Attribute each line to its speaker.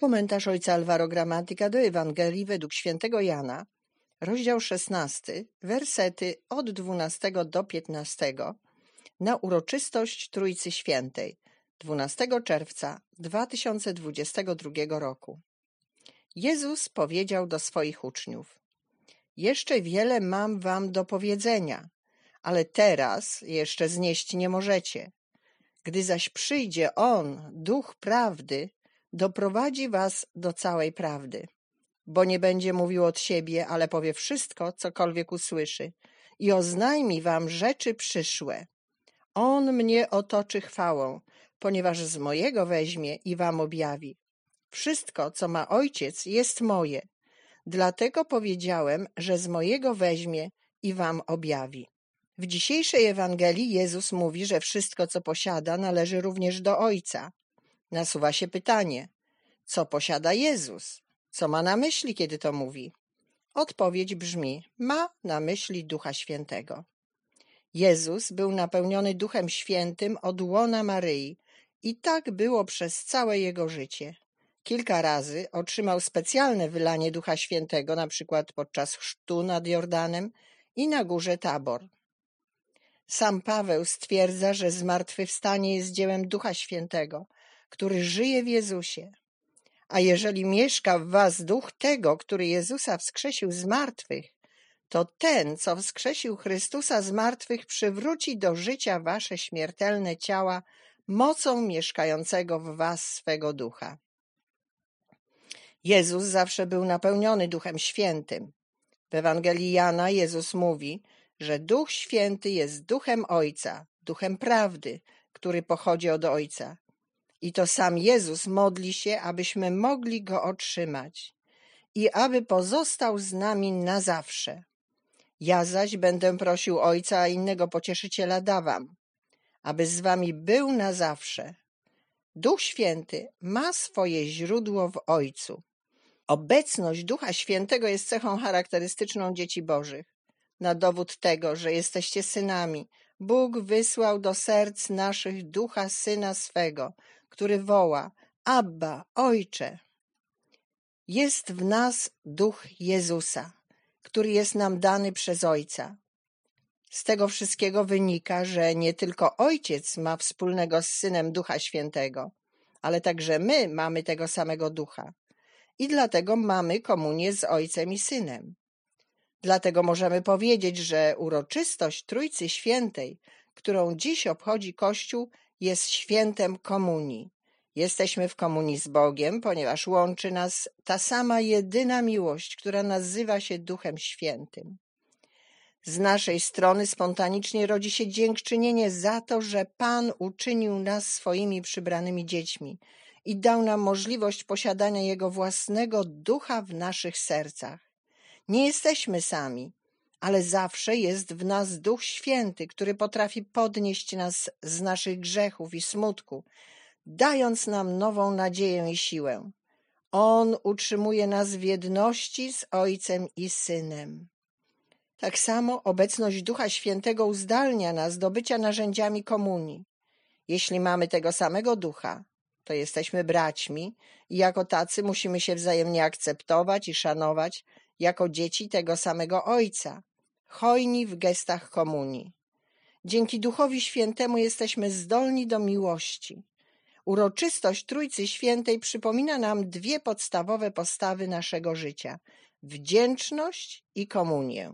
Speaker 1: Komentarz ojca Alvaro Gramatyka do Ewangelii według świętego Jana, rozdział 16, wersety od 12 do 15 na uroczystość Trójcy Świętej 12 czerwca 2022 roku. Jezus powiedział do swoich uczniów: Jeszcze wiele mam wam do powiedzenia, ale teraz jeszcze znieść nie możecie. Gdy zaś przyjdzie On, Duch Prawdy, doprowadzi was do całej prawdy. Bo nie będzie mówił od siebie, ale powie wszystko, cokolwiek usłyszy i oznajmi wam rzeczy przyszłe. On mnie otoczy chwałą, ponieważ z mojego weźmie i wam objawi. Wszystko, co ma ojciec, jest moje. Dlatego powiedziałem, że z mojego weźmie i wam objawi. W dzisiejszej Ewangelii Jezus mówi, że wszystko, co posiada, należy również do Ojca. Nasuwa się pytanie, co posiada Jezus? Co ma na myśli, kiedy to mówi? Odpowiedź brzmi: ma na myśli Ducha Świętego. Jezus był napełniony Duchem Świętym od łona Maryi i tak było przez całe jego życie. Kilka razy otrzymał specjalne wylanie Ducha Świętego, na przykład podczas chrztu nad Jordanem i na górze Tabor. Sam Paweł stwierdza, że zmartwychwstanie jest dziełem Ducha Świętego, który żyje w Jezusie. A jeżeli mieszka w was duch tego, który Jezusa wskrzesił z martwych, to ten, co wskrzesił Chrystusa z martwych, przywróci do życia wasze śmiertelne ciała mocą mieszkającego w was swego ducha. Jezus zawsze był napełniony Duchem Świętym. W Ewangelii Jana Jezus mówi, że Duch Święty jest duchem Ojca, duchem prawdy, który pochodzi od Ojca. I to sam Jezus modli się, abyśmy mogli Go otrzymać i aby pozostał z nami na zawsze. Ja zaś będę prosił Ojca, a innego pocieszyciela dawam, aby z wami był na zawsze. Duch Święty ma swoje źródło w Ojcu. Obecność Ducha Świętego jest cechą charakterystyczną dzieci Bożych. Na dowód tego, że jesteście synami, Bóg wysłał do serc naszych ducha syna swego, który woła: Abba, Ojcze. Jest w nas duch Jezusa, który jest nam dany przez Ojca. Z tego wszystkiego wynika, że nie tylko Ojciec ma wspólnego z Synem Ducha Świętego, ale także my mamy tego samego Ducha. I dlatego mamy komunię z Ojcem i Synem. Dlatego możemy powiedzieć, że uroczystość Trójcy Świętej, którą dziś obchodzi Kościół, jest świętem komunii. Jesteśmy w komunii z Bogiem, ponieważ łączy nas ta sama jedyna miłość, która nazywa się Duchem Świętym. Z naszej strony spontanicznie rodzi się dziękczynienie za to, że Pan uczynił nas swoimi przybranymi dziećmi i dał nam możliwość posiadania Jego własnego ducha w naszych sercach. Nie jesteśmy sami, ale zawsze jest w nas Duch Święty, który potrafi podnieść nas z naszych grzechów i smutku, dając nam nową nadzieję i siłę. On utrzymuje nas w jedności z Ojcem i Synem. Tak samo obecność Ducha Świętego uzdalnia nas do bycia narzędziami komunii. Jeśli mamy tego samego Ducha, to jesteśmy braćmi i jako tacy musimy się wzajemnie akceptować i szanować jako dzieci tego samego Ojca, hojni w gestach komunii. Dzięki Duchowi Świętemu jesteśmy zdolni do miłości. Uroczystość Trójcy Świętej przypomina nam dwie podstawowe postawy naszego życia wdzięczność i komunię.